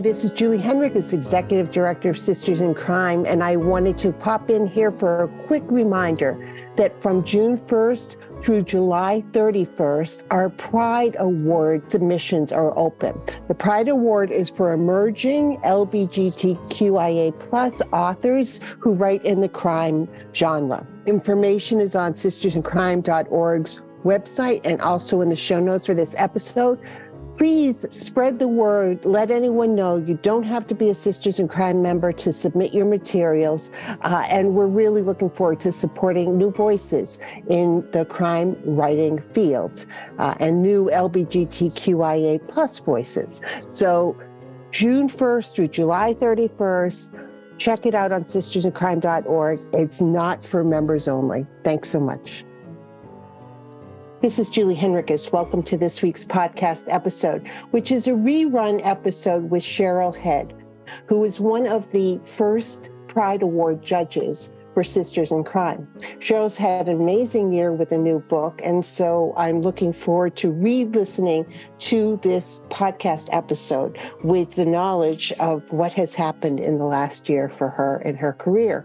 Hi, this is Julie Henriques, Executive Director of Sisters in Crime, and I wanted to pop in here for a quick reminder that from June 1st through July 31st, our Pride Award submissions are open. The Pride Award is for emerging LGBTQIA plus authors who write in the crime genre. Information is on sistersincrime.org's website and also in the show notes for this episode please spread the word. Let anyone know you don't have to be a Sisters in Crime member to submit your materials. Uh, and we're really looking forward to supporting new voices in the crime writing field uh, and new LGBTQIA plus voices. So June 1st through July 31st, check it out on sistersincrime.org. It's not for members only. Thanks so much. This is Julie Henriques. Welcome to this week's podcast episode, which is a rerun episode with Cheryl Head, who is one of the first Pride Award judges for Sisters in Crime. Cheryl's had an amazing year with a new book, and so I'm looking forward to re listening to this podcast episode with the knowledge of what has happened in the last year for her in her career.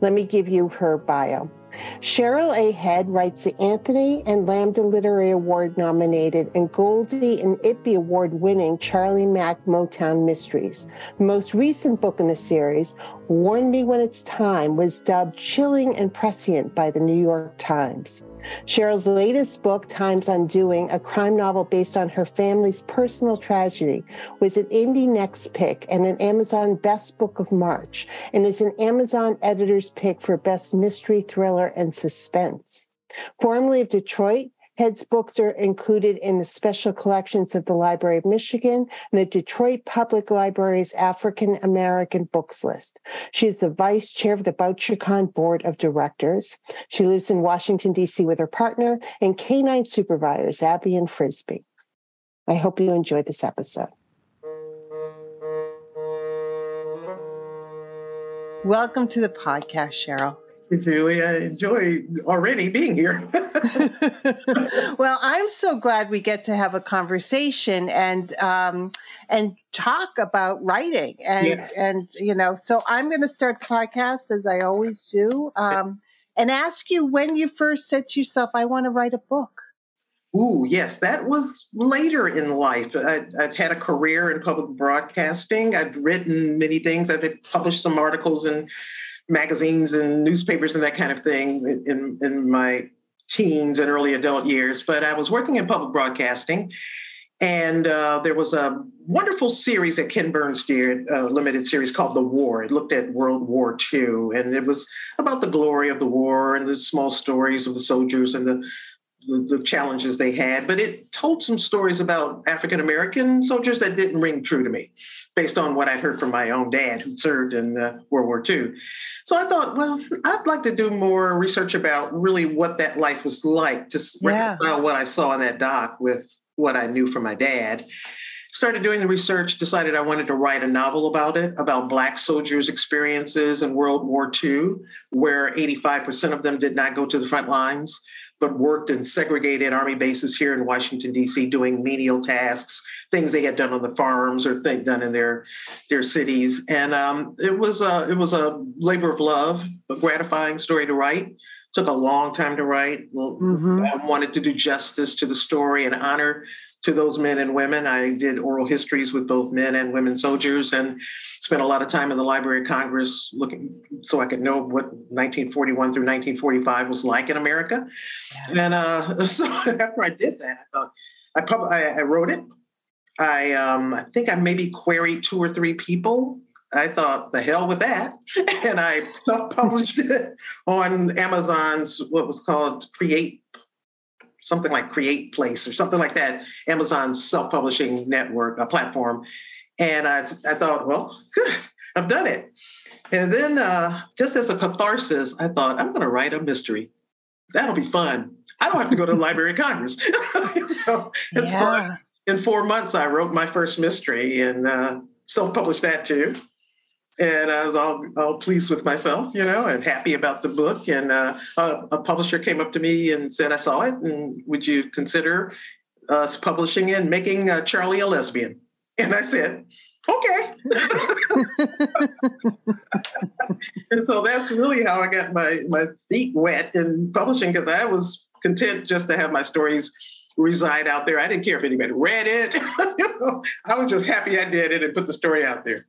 Let me give you her bio. Cheryl A. Head writes the Anthony and Lambda Literary Award nominated and Goldie and IPPY Award winning Charlie Mack Motown Mysteries. The most recent book in the series, Warn Me When It's Time, was dubbed chilling and prescient by the New York Times. Cheryl's latest book, Time's Undoing, a crime novel based on her family's personal tragedy, was an Indie Next pick and an Amazon Best Book of March, and is an Amazon Editor's Pick for Best Mystery, Thriller, and Suspense. Formerly of Detroit, Head's books are included in the special collections of the Library of Michigan and the Detroit Public Library's African American Books List. She is the vice chair of the Bouchercon Board of Directors. She lives in Washington, D.C. with her partner and canine supervisors, Abby and Frisby. I hope you enjoyed this episode. Welcome to the podcast, Cheryl. Julie. I enjoy already being here. well, I'm so glad we get to have a conversation and um, and talk about writing and yes. and you know. So I'm going to start the podcast as I always do, um, and ask you when you first said to yourself, "I want to write a book." Ooh, yes, that was later in life. I, have had a career in public broadcasting. I've written many things. I've published some articles in magazines and newspapers and that kind of thing in, in my teens and early adult years. But I was working in public broadcasting, and uh, there was a wonderful series that Ken Burns did, a limited series called The War. It looked at World War II, and it was about the glory of the war and the small stories of the soldiers and the the, the, challenges they had, but it told some stories about African American soldiers that didn't ring true to me, based on what I'd heard from my own dad who served in uh, World War II. So I thought, well, I'd like to do more research about really what that life was like, to yeah. reconcile what I saw in that doc with what I knew from my dad. Started doing the research, decided I wanted to write a novel about it, about Black soldiers' experiences in World War II, where 85% of them did not go to the front lines but worked in segregated army bases here in Washington D.C. doing menial tasks, things they had done on the farms or they'd done in their their cities, and um, it was a it was a labor of love, a gratifying story to write. Took a long time to write. Mm-hmm. I wanted to do justice to the story and honor to those men and women. I did oral histories with both men and women soldiers and spent a lot of time in the Library of Congress looking so I could know what 1941 through 1945 was like in America. Yeah. And uh, so after I did that, I thought I, pub- I, I wrote it. I um, I think I maybe queried two or three people. I thought the hell with that, and I published it on Amazon's what was called Create something like Create Place or something like that, Amazon's self-publishing network, a platform. And I, I thought, well, good, I've done it. And then uh, just as a catharsis, I thought, I'm going to write a mystery. That'll be fun. I don't have to go to the Library of Congress. you know? Yeah. so I, in four months, I wrote my first mystery and uh, self-published that too. And I was all, all pleased with myself, you know, and happy about the book. And uh, a, a, publisher came up to me and said, "I saw it, and would you consider us publishing and making uh, Charlie a lesbian?" And I said, "Okay." and so that's really how I got my my feet wet in publishing because I was content just to have my stories reside out there. I didn't care if anybody read it. I was just happy I did it and put the story out there.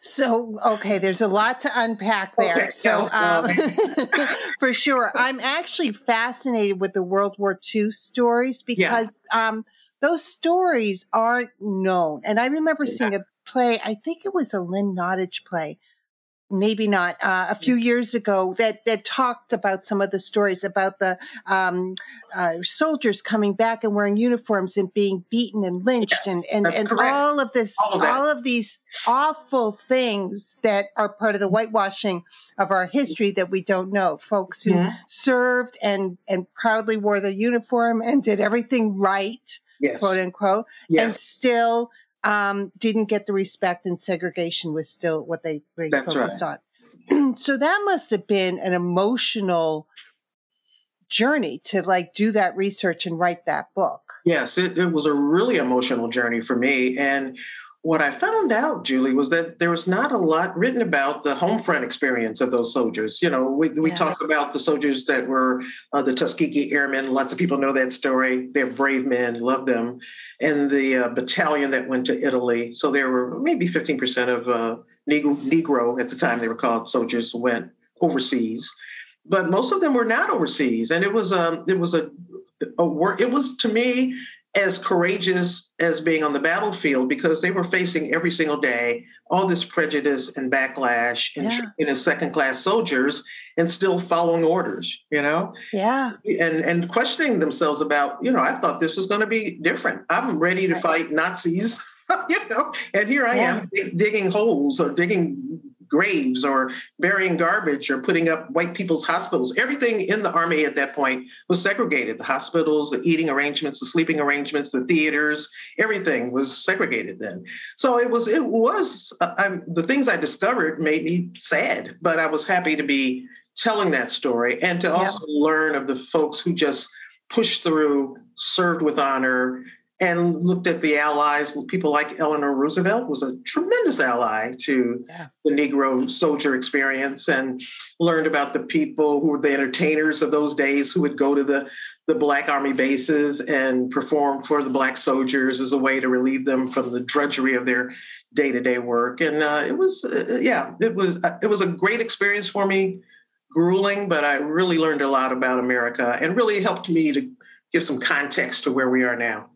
So, okay, there's a lot to unpack there. Okay, so, um, for sure, I'm actually fascinated with the World War II stories because yeah. um, those stories aren't known. And I remember yeah. seeing a play, I think it was a Lynn Nottage play maybe not uh, a few years ago that that talked about some of the stories about the um, uh, soldiers coming back and wearing uniforms and being beaten and lynched yeah, and and, and all of this all of, all of, these awful things that are part of the whitewashing of our history that we don't know folks who mm-hmm. served and and proudly wore the uniform and did everything right yes. quote unquote yes. and still um, didn't get the respect and segregation was still what they, they focused right. on. so that must have been an emotional journey to like do that research and write that book. Yes, it, it was a really emotional journey for me. And what I found out, Julie, was that there was not a lot written about the home front experience of those soldiers. You know, we, we yeah. talk about the soldiers that were uh, the Tuskegee Airmen. Lots of people know that story. They're brave men, love them. And the uh, battalion that went to Italy. So there were maybe 15% of uh, Negro, Negro, at the time they were called soldiers, went overseas. But most of them were not overseas. And it was, um, it was a, a work, it was to me as courageous as being on the battlefield because they were facing every single day all this prejudice and backlash and yeah. you know, second class soldiers and still following orders you know? Yeah. And and questioning themselves about you know i thought this was going to be different. I'm ready to fight nazis you know? And here i yeah. am digging holes or digging graves or burying garbage or putting up white people's hospitals. Everything in the army at that point was segregated. The hospitals, the eating arrangements, the sleeping arrangements, the theaters, everything was segregated then. So it was, it was, uh, the things I discovered made me sad, but I was happy to be telling that story and to also yeah. learn of the folks who just pushed through, served with honor, and looked at the allies. People like Eleanor Roosevelt was a tremendous ally to yeah. the Negro soldier experience, and learned about the people who were the entertainers of those days who would go to the the Black Army bases and perform for the Black soldiers as a way to relieve them from the drudgery of their day to day work. And uh, it was, uh, yeah, it was uh, it was a great experience for me. Grueling, but I really learned a lot about America and really helped me to give some context to where we are now.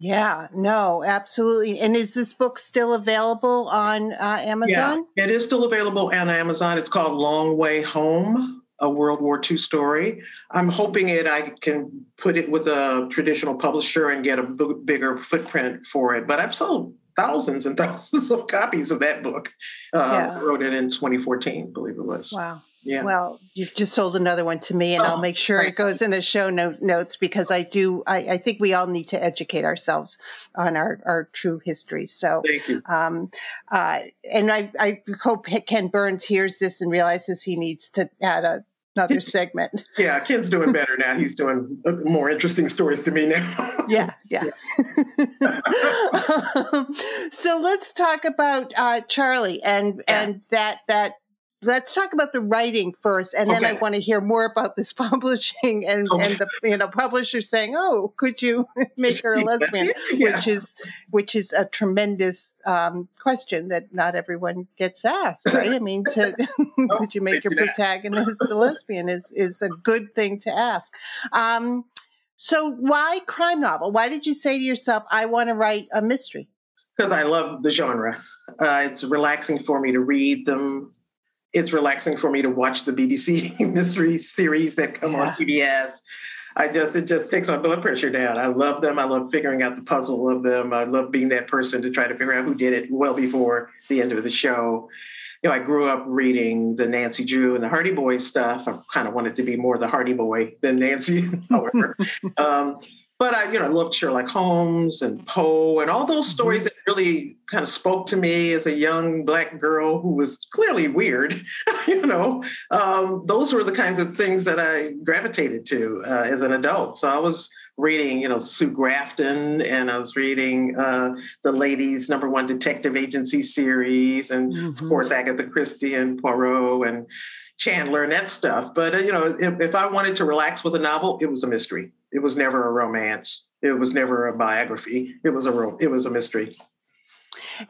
Yeah, no, absolutely. And is this book still available on uh, Amazon? Yeah, it is still available on Amazon. It's called Long Way Home, a World War II story. I'm hoping it I can put it with a traditional publisher and get a b- bigger footprint for it. But I've sold thousands and thousands of copies of that book. Uh, yeah. I wrote it in 2014, believe it was. Wow. Yeah. Well, you've just sold another one to me, and oh, I'll make sure it goes in the show note, notes because I do. I, I, think we all need to educate ourselves on our, our true history. So, thank you. Um, uh, and I, I hope Ken Burns hears this and realizes he needs to add a, another segment. Yeah, Ken's doing better now. He's doing uh, more interesting stories to me now. yeah, yeah. yeah. so let's talk about uh, Charlie and yeah. and that that let's talk about the writing first and then i want to hear more about this publishing and, okay. and the you know publisher saying oh could you make her a lesbian? Yeah. which is which is a tremendous um, question that not everyone gets asked right? I mean to oh, could you make your protagonist a lesbian is is a good thing to ask. Um, so why crime novel? Why did you say to yourself i want to write a mystery because i love the genre. Uh, it's relaxing for me to read them it's relaxing for me to watch the BBC mystery series that come yeah. on PBS. I just it just takes my blood pressure down. I love them. I love figuring out the puzzle of them. I love being that person to try to figure out who did it well before the end of the show. You know, I grew up reading the Nancy Drew and the Hardy Boys stuff. I kind of wanted to be more the Hardy Boy than Nancy, however. um, but I, you know, I loved Sherlock Holmes and Poe and all those mm-hmm. stories that really kind of spoke to me as a young black girl who was clearly weird. you know, um, those were the kinds of things that I gravitated to uh, as an adult. So I was reading, you know, Sue Grafton, and I was reading uh, the Ladies Number One Detective Agency series, and mm-hmm. of course Agatha Christie and Poirot and Chandler and that stuff. But uh, you know, if, if I wanted to relax with a novel, it was a mystery. It was never a romance. It was never a biography. It was a ro- it was a mystery.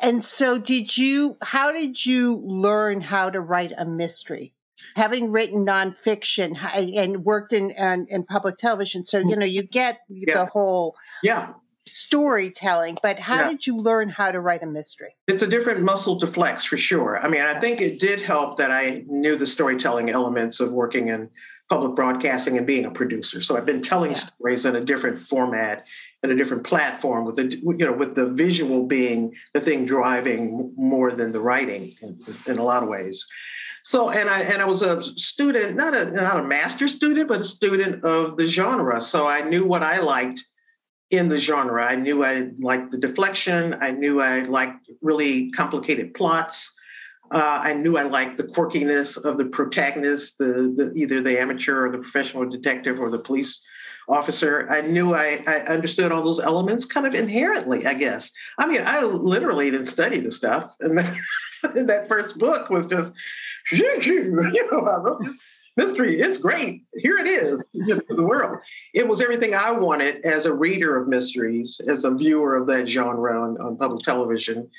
And so, did you? How did you learn how to write a mystery? Having written nonfiction and worked in in, in public television, so you mm-hmm. know you get yeah. the whole yeah storytelling, but how yeah. did you learn how to write a mystery? It's a different muscle to flex for sure. I mean, I think it did help that I knew the storytelling elements of working in public broadcasting and being a producer. So I've been telling yeah. stories in a different format and a different platform with the you know with the visual being the thing driving more than the writing in, in a lot of ways. So and I and I was a student, not a not a master student, but a student of the genre. So I knew what I liked in the genre. I knew I liked the deflection. I knew I liked really complicated plots. Uh, I knew I liked the quirkiness of the protagonist, the, the, either the amateur or the professional detective or the police officer. I knew I, I understood all those elements kind of inherently, I guess. I mean, I literally didn't study the stuff. And, and that first book was just, you know, I wrote this mystery. It's great. Here it is to the world. It was everything I wanted as a reader of mysteries, as a viewer of that genre on, on public television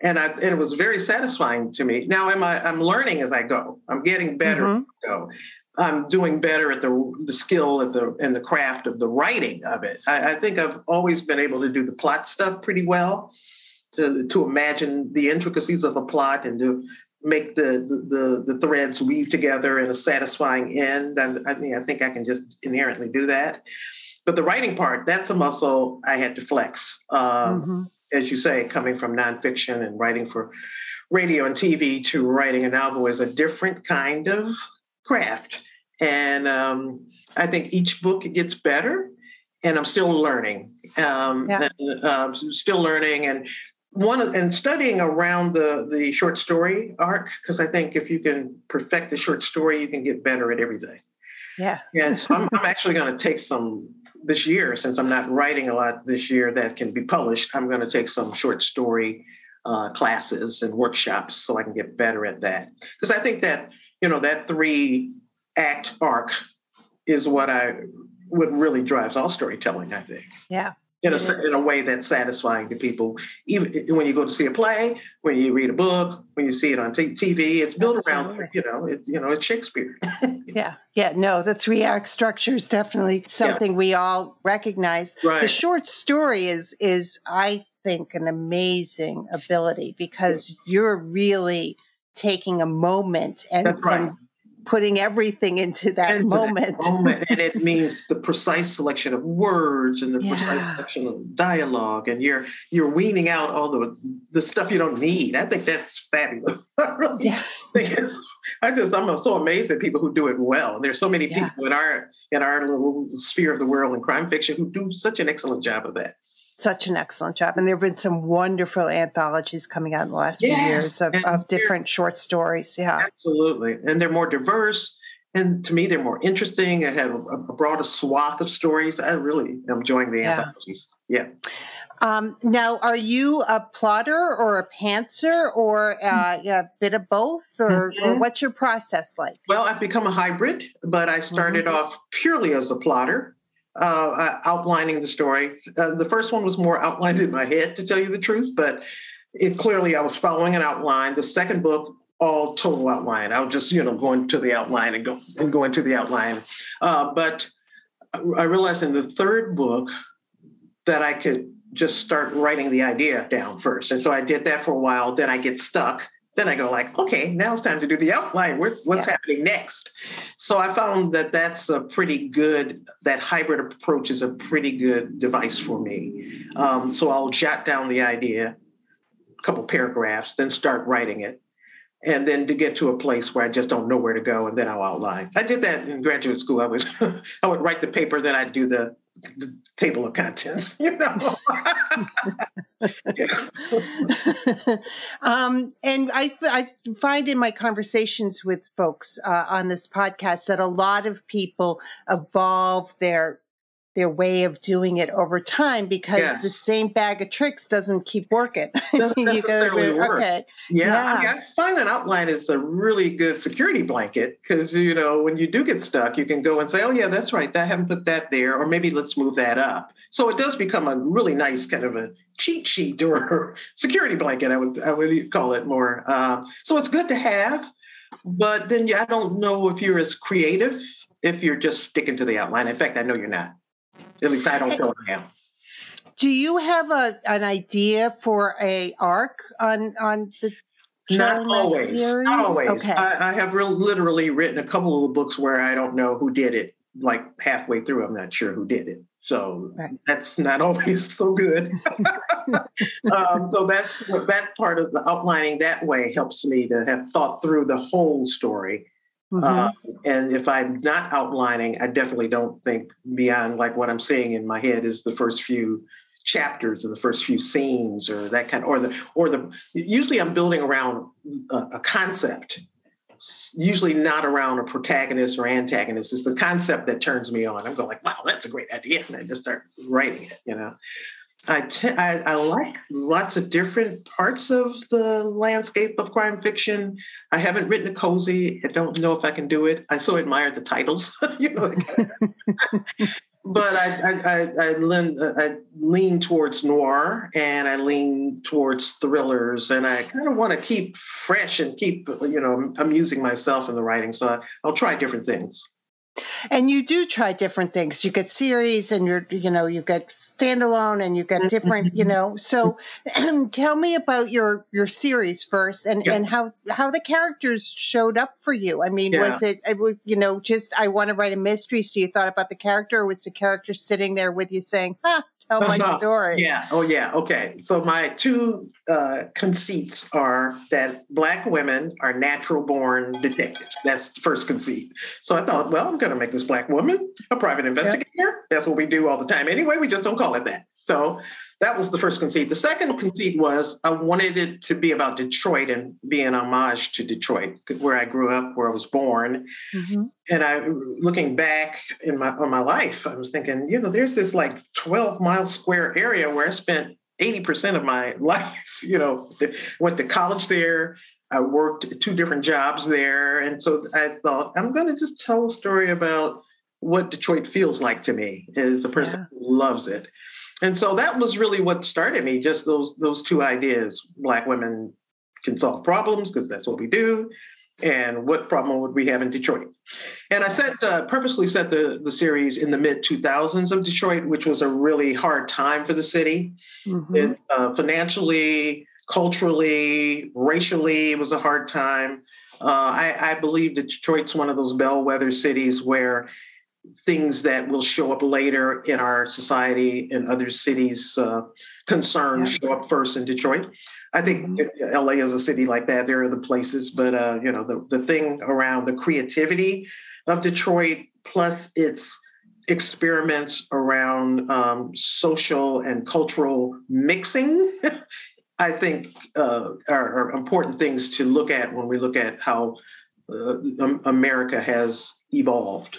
and I and it was very satisfying to me. Now am I I'm learning as I go. I'm getting better mm-hmm. go. I'm doing better at the the skill at the and the craft of the writing of it. I, I, think I've always been able to do the plot stuff pretty well, to to imagine the intricacies of a plot and to make the the, the, the threads weave together in a satisfying end. And I mean, I think I can just inherently do that. But the writing part, that's a muscle I had to flex. Um, mm-hmm as you say, coming from nonfiction and writing for radio and TV to writing a novel is a different kind of craft. And um, I think each book gets better, and I'm still learning. Um, yeah. and, uh, still learning, and one and studying around the the short story arc because I think if you can perfect the short story, you can get better at everything. Yeah. And so I'm, I'm actually going to take some this year, since I'm not writing a lot this year that can be published, I'm going to take some short story uh, classes and workshops so I can get better at that. Because I think that you know that three act arc is what I what really drives all storytelling. I think. Yeah in a, in a way that's satisfying to people. Even when you go to see a play, when you read a book, when you see it on t- TV, it's built Absolutely. around you know it, you know it's Shakespeare. yeah, yeah, no, the three act structure is definitely something yeah. we all recognize. Right. The short story is is I think an amazing ability because yeah. you're really taking a moment and, right. and putting everything into that moment. That moment. and it means the precise selection of words and the yeah. precise selection of dialogue. And you're you're weaning out all the the stuff you don't need. I think that's fabulous. I really yeah. I just I'm so amazed at people who do it well. There's so many people yeah. in our in our little sphere of the world in crime fiction who do such an excellent job of that such an excellent job. And there have been some wonderful anthologies coming out in the last yes. few years of, of different short stories. Yeah. Absolutely. And they're more diverse. And to me, they're more interesting. I have a, a broader swath of stories. I really am enjoying the yeah. anthologies. Yeah. Um, now, are you a plotter or a pantser or uh, a bit of both, or, mm-hmm. or, what's your process like? Well, I've become a hybrid, but I started mm-hmm. off purely as a plotter uh, uh, outlining the story. Uh, the first one was more outlined in my head, to tell you the truth, but it clearly I was following an outline. The second book, all total outline. I was just you know going to the outline and go and going to the outline. Uh, but I realized in the third book that I could just start writing the idea down first, and so I did that for a while. Then I get stuck then I go like, okay, now it's time to do the outline. What's, what's yeah. happening next? So I found that that's a pretty good, that hybrid approach is a pretty good device for me. Um, so I'll jot down the idea, a couple paragraphs, then start writing it. And then to get to a place where I just don't know where to go, and then I'll outline. I did that in graduate school. I would I would write the paper, then I'd do the the table of contents, you know. um, and I, I find in my conversations with folks uh, on this podcast that a lot of people evolve their their way of doing it over time because yeah. the same bag of tricks doesn't keep working. Doesn't necessarily work. Okay. Yeah, yeah. I, mean, I find an outline is a really good security blanket because you know when you do get stuck, you can go and say, "Oh yeah, that's right. I haven't put that there," or maybe let's move that up. So it does become a really nice kind of a cheat sheet or security blanket. I would I would call it more. Uh, so it's good to have, but then I don't know if you're as creative if you're just sticking to the outline. In fact, I know you're not. At least I don't feel I am. Do you have a an idea for a arc on on the not always. series? Not always. Okay. I, I have real, literally written a couple of the books where I don't know who did it. Like halfway through, I'm not sure who did it. So right. that's not always so good. um, so that's that part of the outlining that way helps me to have thought through the whole story Mm-hmm. Uh, and if I'm not outlining, I definitely don't think beyond like what I'm saying in my head is the first few chapters or the first few scenes or that kind of, or the or the usually I'm building around a, a concept usually not around a protagonist or antagonist. It's the concept that turns me on. I'm going like, wow, that's a great idea. And I just start writing it, you know. I, I, I like lots of different parts of the landscape of crime fiction. I haven't written a cozy. I don't know if I can do it. I so admire the titles, you know. but I, I, I, lean, I lean towards noir and I lean towards thrillers, and I kind of want to keep fresh and keep you know amusing myself in the writing. So I, I'll try different things. And you do try different things. You get series and you're, you know, you get standalone and you get mm-hmm. different, you know. So mm-hmm. tell me about your your series first and, yeah. and how how the characters showed up for you. I mean, yeah. was it it would you know, just I want to write a mystery, so you thought about the character, or was the character sitting there with you saying, huh, tell my story. Yeah. Oh, yeah. Okay. So my two uh, conceits are that Black women are natural born detectives. That's the first conceit. So I thought, well, I'm going to make this Black woman a private investigator. That's what we do all the time anyway. We just don't call it that. So that was the first conceit. The second conceit was I wanted it to be about Detroit and be an homage to Detroit, where I grew up, where I was born. Mm-hmm. And I, looking back in my on my life, I was thinking, you know, there's this like 12 mile square area where I spent 80% of my life. You know, went to college there. I worked two different jobs there, and so I thought I'm going to just tell a story about what Detroit feels like to me as a person yeah. who loves it and so that was really what started me just those those two ideas black women can solve problems because that's what we do and what problem would we have in detroit? And i set uh, purposely set the, the series in the mid 2000s of detroit which was a really hard time for the city. Mm-hmm. it, uh, financially culturally racially it was a hard time. Uh, I, I believe that detroit's one of those bellwether cities where things that will show up later in our society and other cities uh, concerns yeah. show up first in detroit i think mm-hmm. la is a city like that there are other places but uh, you know the, the thing around the creativity of detroit plus its experiments around um, social and cultural mixing i think uh, are, are, important things to look at when we look at how uh, america has evolved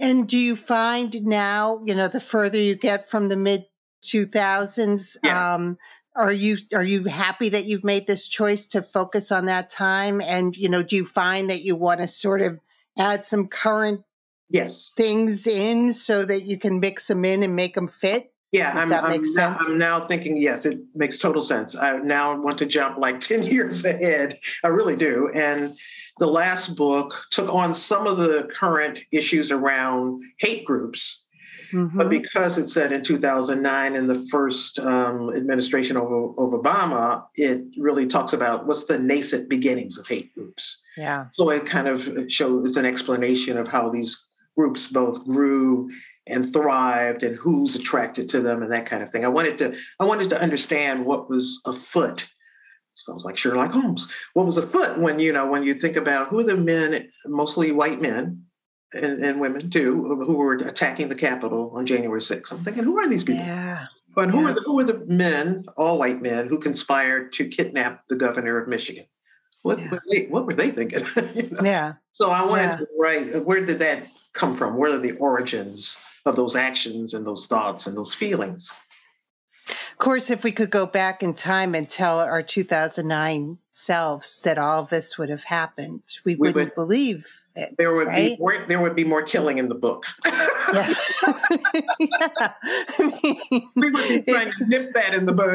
and do you find now, you know, the further you get from the mid 2000s, yeah. um, are you are you happy that you've made this choice to focus on that time? And you know, do you find that you want to sort of add some current yes things in so that you can mix them in and make them fit? Yeah, I'm, that makes I'm, sense. Now, I'm now thinking, yes, it makes total sense. I now want to jump like 10 years ahead. I really do. And the last book took on some of the current issues around hate groups Mm-hmm. But because it said in 2009 in the first um, administration of, of Obama, it really talks about what's the nascent beginnings of hate groups. Yeah. So it kind of shows an explanation of how these groups both grew and thrived and who's attracted to them and that kind of thing. I wanted to I wanted to understand what was afoot. Sounds like Sherlock Holmes. What was afoot when you know when you think about who are the men, mostly white men and, and women too, who were attacking the Capitol on January 6th. I'm thinking, who are these people? Yeah. But who, yeah. are the, who are the men, all white men, who conspired to kidnap the governor of Michigan? What, yeah. were, they, what were they thinking? you know? Yeah. So I wanted yeah. to write, where did that come from? Where are the origins of those actions and those thoughts and those feelings. Of course, if we could go back in time and tell our 2009 selves that all this would have happened, we, we wouldn't would, believe it, there would right? be more, there would be more killing in the book. yeah. yeah. I mean, we would be trying to nip that in the bud.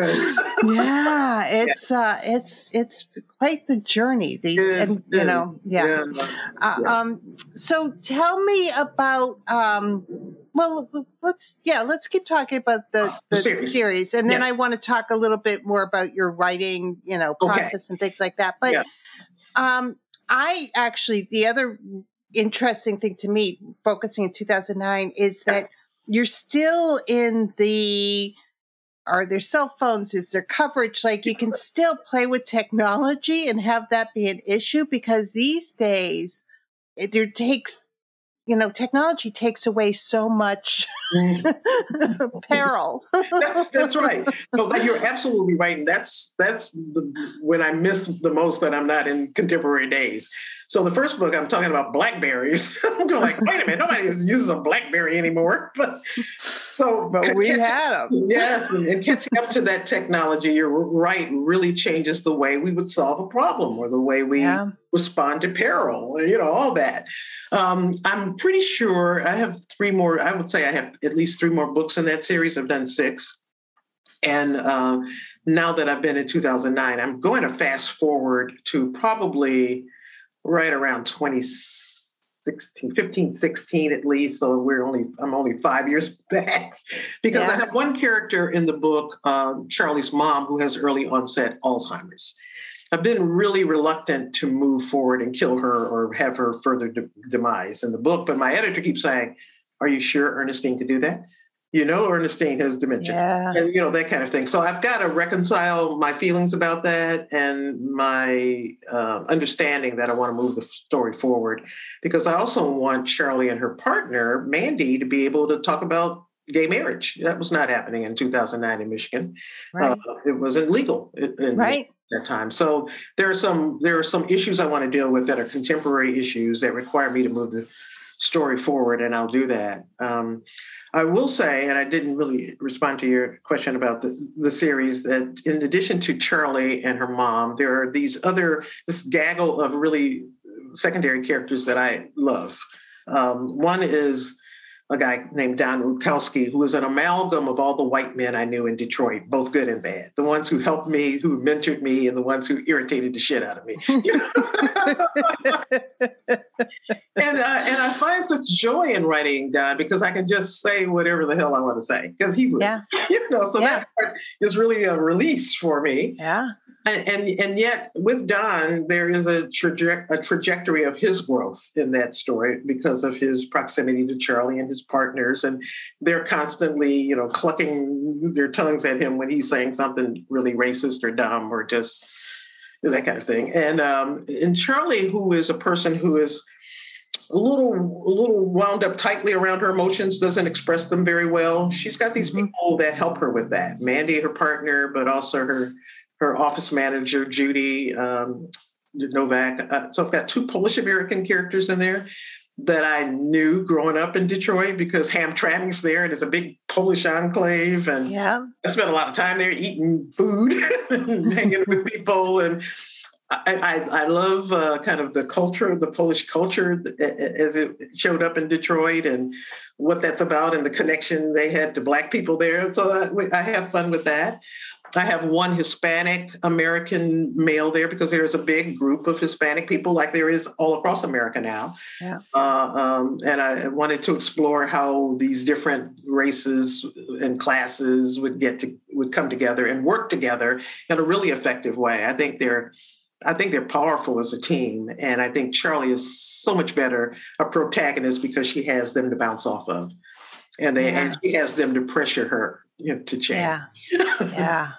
yeah, it's yeah. uh it's it's quite the journey. These and you know, yeah. yeah. Uh, um so tell me about um well let's yeah let's keep talking about the, the, the series. series. and then i want to talk a little bit more about your writing you know process okay. and things like that but um I actually, the other interesting thing to me, focusing in 2009, is that you're still in the are there cell phones? Is there coverage? Like you can still play with technology and have that be an issue because these days it, it takes you know, technology takes away so much peril. that's, that's, right. No, you're absolutely right, and that's that's the, when I miss the most that I'm not in contemporary days. So the first book, I'm talking about Blackberries. I'm going like, wait a minute, nobody uses a BlackBerry anymore. But so, but we had them. Yes, and, and catching up to that technology, you're right, really changes the way we would solve a problem or the way we yeah. Respond to peril. You know, all that. Um, I'm pretty sure I have three more. I would say I have at least three more books in that series. I've done six. And uh, now that I've been in 2009, I'm going to fast forward to probably right around 2016, 15, 16 at least. So we're only, I'm only five years back because yeah. I have one character in the book, um, Charlie's mom, who has early onset Alzheimer's. I've been really reluctant to move forward and kill her or have her further de- demise in the book, but my editor keeps saying, Are you sure, Ernestine, to do that? you know Ernestine has dementia, yeah. and you know that kind of thing. So I've got to reconcile my feelings about that and my uh, understanding that I want to move the story forward, because I also want Charlie and her partner Mandy to be able to talk about gay marriage. That was not happening in 2009 in Michigan. Right. Uh, it was illegal in, right. That time. So there are some there are some issues I want to deal with that are contemporary issues that require me to move the story forward, and I'll do that. Um, I will say, and I didn't really respond to your question about the, the series, that in addition to Charlie and her mom, there are these other, this gaggle of really secondary characters that I love. Um, one is a guy named Don Rutkowski, who was an amalgam of all the white men I knew in Detroit, both good and bad. The ones who helped me, who mentored me, and the ones who irritated the shit out of me. and uh, and I find such joy in writing Don because I can just say whatever the hell I want to say because he would, yeah. you know. So yeah. that part is really a release for me. Yeah and and yet with Don, there is a, traje- a trajectory of his growth in that story because of his proximity to Charlie and his partners, and they're constantly, you know, clucking their tongues at him when he's saying something really racist or dumb or just that kind of thing. And um, and Charlie, who is a person who is a little a little wound up tightly around her emotions doesn't express them very well she's got these mm-hmm. people that help her with that mandy her partner but also her her office manager, Judy um, Novak. Uh, so I've got two Polish American characters in there that I knew growing up in Detroit because Hamtramck's there and it's a big Polish enclave. And yeah. I spent a lot of time there eating food and hanging with people. And I, I, I love uh, kind of the culture, the Polish culture as it showed up in Detroit and what that's about and the connection they had to Black people there. So I, I have fun with that. I have one Hispanic American male there because there is a big group of Hispanic people, like there is all across America now. Yeah. Uh, um, and I wanted to explore how these different races and classes would get to would come together and work together in a really effective way. I think they're I think they're powerful as a team. And I think Charlie is so much better a protagonist because she has them to bounce off of. And, they, yeah. and she has them to pressure her you know, to change. Yeah. yeah.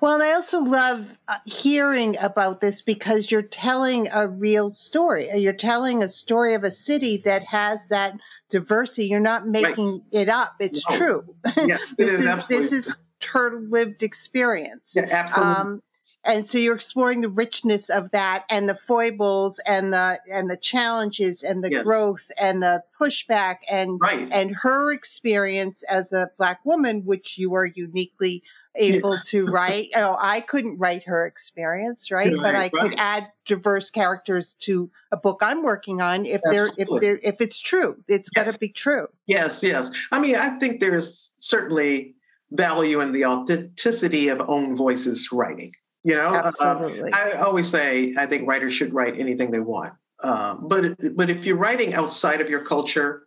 Well, and I also love uh, hearing about this because you're telling a real story. You're telling a story of a city that has that diversity. You're not making right. it up. It's no. true. This is, is this is her lived experience. Yeah, absolutely. Um, and so you're exploring the richness of that and the foibles and the and the challenges and the yes. growth and the pushback and right. and her experience as a black woman which you are uniquely able yeah. to write know oh, i couldn't write her experience right, but i right. could add diverse characters to a book i'm working on if they're if they're if it's true it's yeah. got to be true yes yes i mean i think there's certainly value in the authenticity of own voices writing you know, uh, absolutely. Uh, I always say I think writers should write anything they want. Uh, but but if you're writing outside of your culture,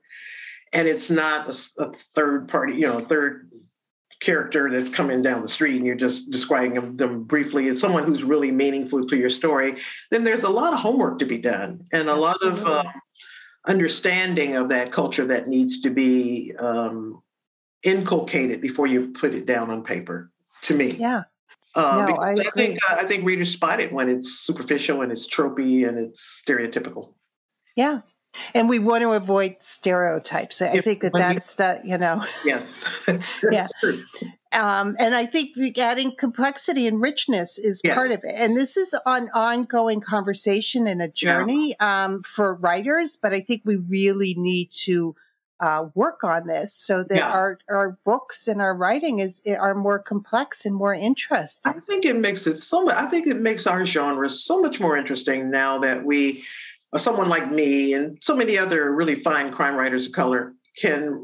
and it's not a, a, third party, you know, third character that's coming down the street, and you're just describing them, them briefly, it's someone who's really meaningful to your story. Then there's a lot of homework to be done, and a absolutely. lot of uh, understanding of that culture that needs to be um, inculcated before you put it down on paper. To me, yeah. Uh, no, I, I think uh, I think readers spot it when it's superficial and it's tropey and it's stereotypical. Yeah, and we want to avoid stereotypes. I think that that's the you know. Yeah. yeah. Um, and I think adding complexity and richness is yeah. part of it. And this is an ongoing conversation and a journey yeah. um, for writers, but I think we really need to uh, work on this so that yeah. our our books and our writing is are more complex and more interesting. I think it makes it so much. I think it makes our genre so much more interesting now that we, uh, someone like me and so many other really fine crime writers of color can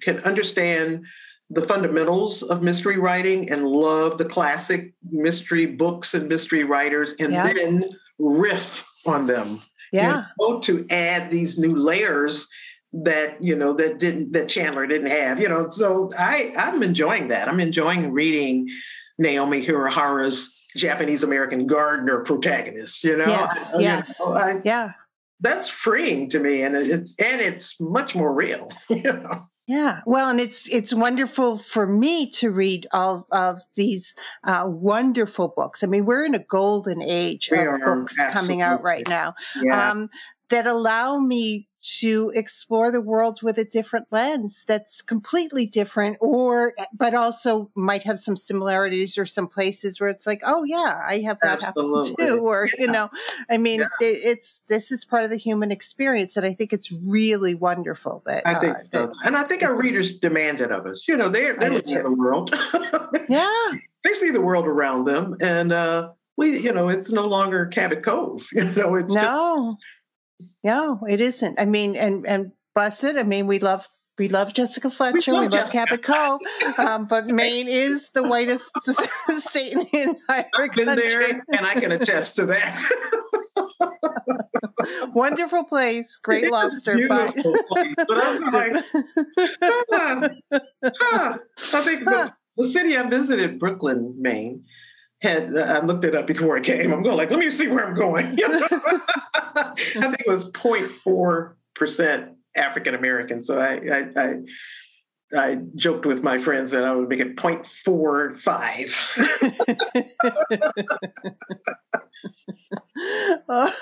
can understand the fundamentals of mystery writing and love the classic mystery books and mystery writers and yeah. then riff on them. Yeah. You know, to add these new layers that you know that didn't that Chandler didn't have. You know, so I I'm enjoying that. I'm enjoying reading Naomi Hirahara's Japanese American gardener protagonist. You know, yes, I, yes, you know, I, yeah. That's freeing to me, and it's and it's much more real. You know. Yeah, well, and it's it's wonderful for me to read all of these uh, wonderful books. I mean, we're in a golden age we of books absolutely. coming out right now yeah. um, that allow me to explore the world with a different lens that's completely different or but also might have some similarities or some places where it's like oh yeah i have that Absolutely. happen too or yeah. you know i mean yeah. it, it's this is part of the human experience and i think it's really wonderful that i think uh, so. and i think our readers demand it of us you know they're they're the world yeah they see the world around them and uh we you know it's no longer cabot cove you know it's no no, it isn't. I mean, and and bless it. I mean, we love we love Jessica Fletcher. We love, we love Cabot Cove, um, but Maine is the whitest state in the entire I've been country. There, and I can attest to that. Wonderful place, great lobster. But, but I'm like, huh, huh. I think the, the city I visited, Brooklin, Maine, had uh, I looked it up before I came. I'm going like, let me see where I'm going. I think it was 0.4 percent African American. So I, I, I I joked with my friends that I would make it 0.45. uh,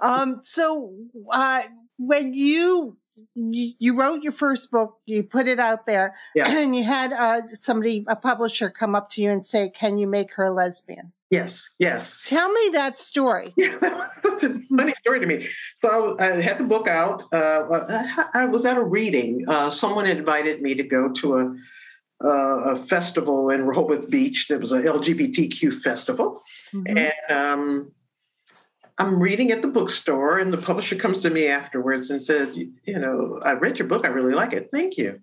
um, so uh, when you you wrote your first book, you put it out there, yeah. and you had uh, somebody, a publisher, come up to you and say, "Can you make her a lesbian?" Yes, yes. Tell me that story. Yeah, funny story to me. So I had the book out. Uh, I was at a reading. Uh, someone invited me to go to a a festival in Rehoboth Beach. There was a LGBTQ festival, mm-hmm. and um, I'm reading at the bookstore, and the publisher comes to me afterwards and says, "You know, I read your book. I really like it. Thank you.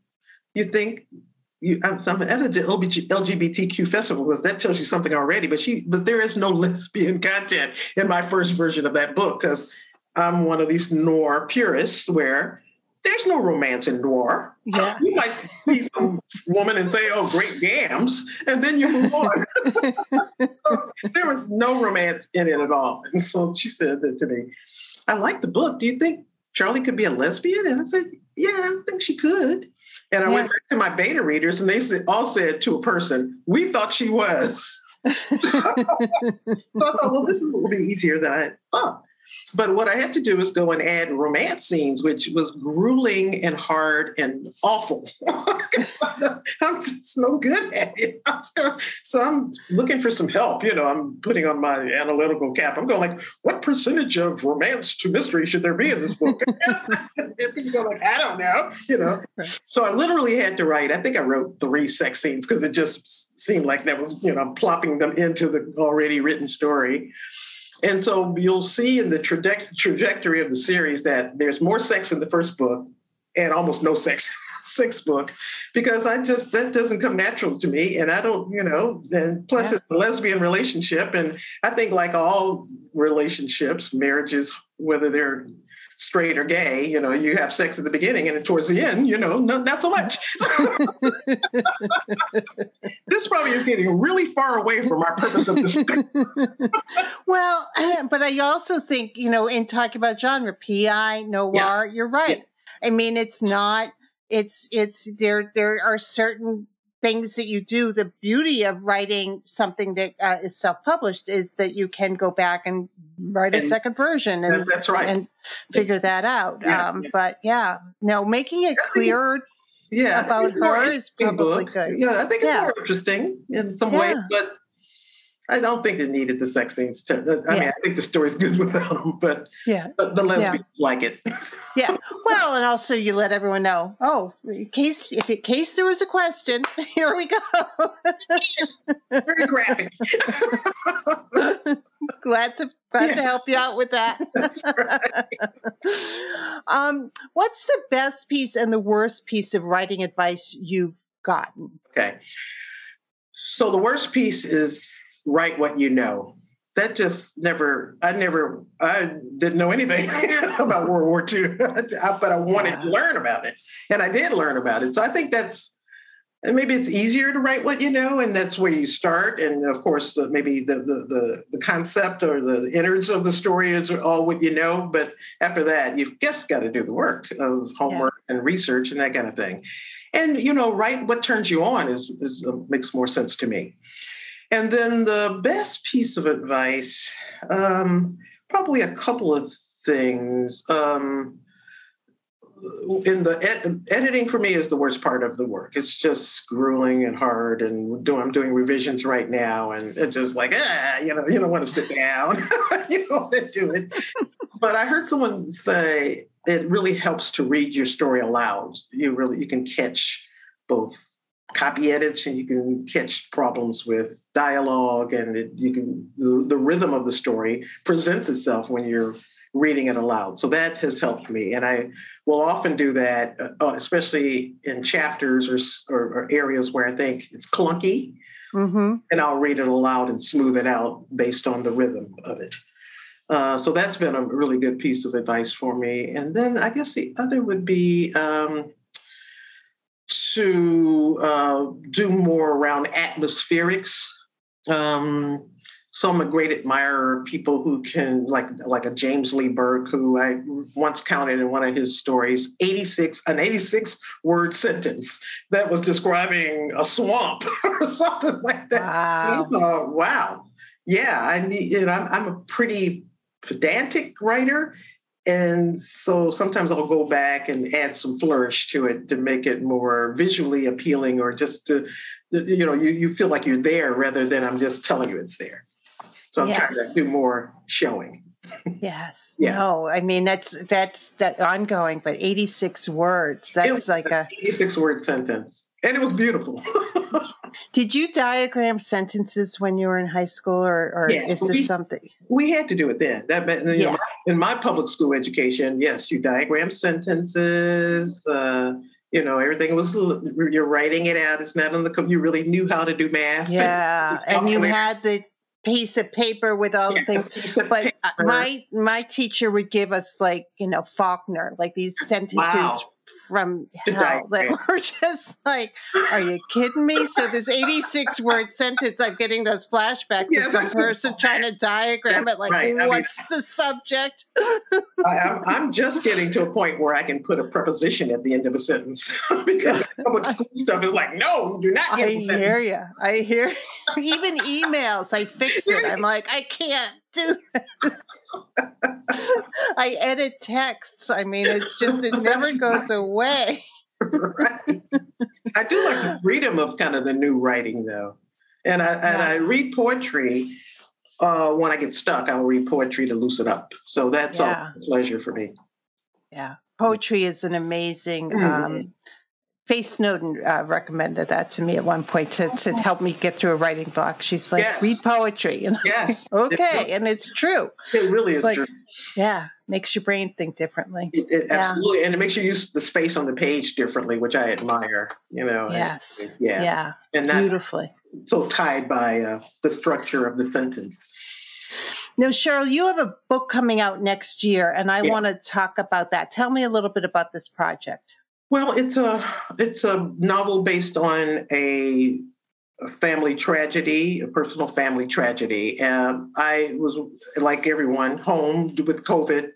You think you, I'm, I'm at an LGBTQ festival because that tells you something already. But she, but there is no lesbian content in my first version of that book because I'm one of these noir purists where there's no romance in noir. Yeah. You might see some woman and say, "Oh, great gams," and then you move on. there was no romance in it at all. And so she said that to me. I like the book. Do you think Charlie could be a lesbian? And I said, Yeah, I think she could. And I yeah. went back to my beta readers, and they said, all said to a person, "We thought she was." so I thought, well, this is a little bit easier than I thought. But what I had to do was go and add romance scenes, which was grueling and hard and awful. I'm just no good at it. so I'm looking for some help. You know, I'm putting on my analytical cap. I'm going like, what percentage of romance to mystery should there be in this book? and people go like, I don't know. You know. So I literally had to write. I think I wrote three sex scenes because it just seemed like that was, you know, plopping them into the already written story. And so you'll see in the traje- trajectory of the series that there's more sex in the first book and almost no sex sixth book because I just that doesn't come natural to me and I don't you know and plus yeah. it's a lesbian relationship and I think like all relationships marriages whether they're straight or gay, you know, you have sex at the beginning and towards the end, you know, no, not so much. this probably is getting really far away from our purpose of this. well, but I also think, you know, in talking about genre, PI, noir, yeah. you're right. Yeah. I mean, it's not, it's, it's, there, there are certain things that you do. The beauty of writing something that uh, is self-published is that you can go back and write and a second version and that's right and figure that out. Yeah, um. But yeah, no, making it clear. Yeah, about her is probably good. Yeah, I think it's more interesting in some ways, but I don't think they needed the sex scenes. To, I yeah. mean, I think the story's good without them, but yeah, but the lesbians yeah. like it. yeah, well, and also you let everyone know. Oh, in case if in case there was a question, here we go. Very graphic. glad to glad yeah. to help you out with that. um, what's the best piece and the worst piece of writing advice you've gotten? Okay. So the worst piece is write what you know. That just never, I never, I didn't know anything about World War II, but I wanted yeah. to learn about it. And I did learn about it. So I think that's, and maybe it's easier to write what you know, and that's where you start. And of course, the, maybe the, the, the the concept or the innards of the story is all what you know. But after that, you've just got to do the work of homework yeah. and research and that kind of thing. And you know, write what turns you on is, is uh, makes more sense to me. And then the best piece of advice, um, probably a couple of things. Um, in the ed- editing for me is the worst part of the work. It's just grueling and hard, and do, I'm doing revisions right now, and it's just like ah, you know, you don't want to sit down, you don't want to do it. but I heard someone say it really helps to read your story aloud. You really you can catch both copy edits and you can catch problems with dialogue and it, you can the, the, rhythm of the story presents itself when you're reading it aloud. So that has helped me and i will often do that uh, uh especially in chapters or, or, or, areas where i think it's clunky. Mm-hmm. and i'll read it aloud and smooth it out based on the rhythm of it. Uh, so that's been a really good piece of advice for me. And then i guess the other would be um, to uh, do more around atmospherics. Um, so I'm a great admirer of people who can, like like a James Lee Burke, who I once counted in one of his stories, 86 an 86 word sentence that was describing a swamp or something like that. Wow! Uh, wow! Yeah, I need. You know, I'm, I'm a pretty pedantic writer, and so sometimes I'll go back and add some flourish to it to make it more visually appealing or just to, you know, you, you feel like you're there rather than I'm just telling you it's there. So I'm yes. trying to do more showing. Yes. yeah. No, I mean that's that's that ongoing, but 86 words. That's like a 86 word sentence. And it was beautiful. Did you diagram sentences when you were in high school, or, or is this we, something we had to do it then? That you yeah. know, in my public school education, yes, you diagram sentences. Uh, you know, everything was you're writing it out. It's not on the. You really knew how to do math. Yeah, and you had the piece of paper with all the things. But uh, my my teacher would give us like you know Faulkner, like these sentences wow from hell that were just like, are you kidding me? So this 86 word sentence, I'm getting those flashbacks yeah, of some person trying to diagram it. Like, right. what's I mean, the subject? I, am just getting to a point where I can put a preposition at the end of a sentence because public school stuff is like, no, you do not. I hear you. I hear even emails. I fix it. I'm like, I can't do that. I edit texts. I mean, it's just, it never goes away. right. I do like the freedom of kind of the new writing, though. And I, yeah. and I read poetry. Uh, when I get stuck, I'll read poetry to loosen up. So that's yeah. a pleasure for me. Yeah. Poetry is an amazing mm-hmm. um, Faye Snowden uh, recommended that to me at one point to, to help me get through a writing block. She's like, yes. read poetry. And yes. okay. And it's true. It really it's is like, true. Yeah. Makes your brain think differently. It, it, yeah. Absolutely. And it makes you use the space on the page differently, which I admire, you know. Yes. And, yeah. Yeah. And beautifully. So tied by uh, the structure of the sentence. Now, Cheryl, you have a book coming out next year, and I yeah. want to talk about that. Tell me a little bit about this project. Well, it's a it's a novel based on a, family tragedy, a personal family tragedy. And I was like everyone home with COVID